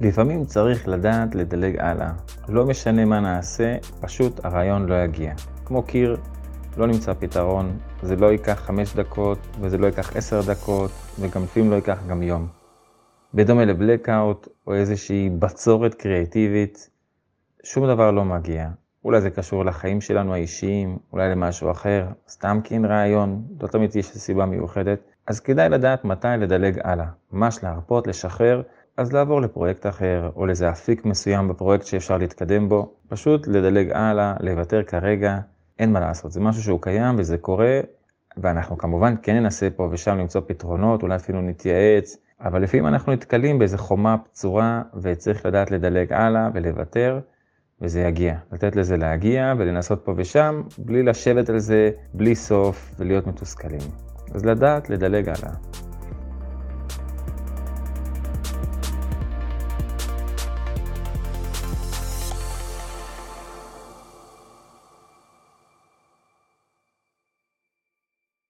לפעמים צריך לדעת לדלג הלאה. לא משנה מה נעשה, פשוט הרעיון לא יגיע. כמו קיר, לא נמצא פתרון, זה לא ייקח חמש דקות, וזה לא ייקח עשר דקות, וגם לפעמים לא ייקח גם יום. בדומה לבלקאוט, או איזושהי בצורת קריאטיבית, שום דבר לא מגיע. אולי זה קשור לחיים שלנו האישיים, אולי למשהו אחר, סתם כי אין רעיון, לא תמיד יש סיבה מיוחדת, אז כדאי לדעת מתי לדלג הלאה. ממש להרפות, לשחרר, אז לעבור לפרויקט אחר, או לאיזה אפיק מסוים בפרויקט שאפשר להתקדם בו. פשוט לדלג הלאה, לוותר כרגע, אין מה לעשות, זה משהו שהוא קיים וזה קורה, ואנחנו כמובן כן ננסה פה ושם למצוא פתרונות, אולי אפילו נתייעץ, אבל לפעמים אנחנו נתקלים באיזה חומה פצורה, וצריך לדעת לדלג הלאה ולוותר. וזה יגיע. לתת לזה להגיע ולנסות פה ושם, בלי לשבת על זה, בלי סוף ולהיות מתוסכלים. אז לדעת לדלג הלאה.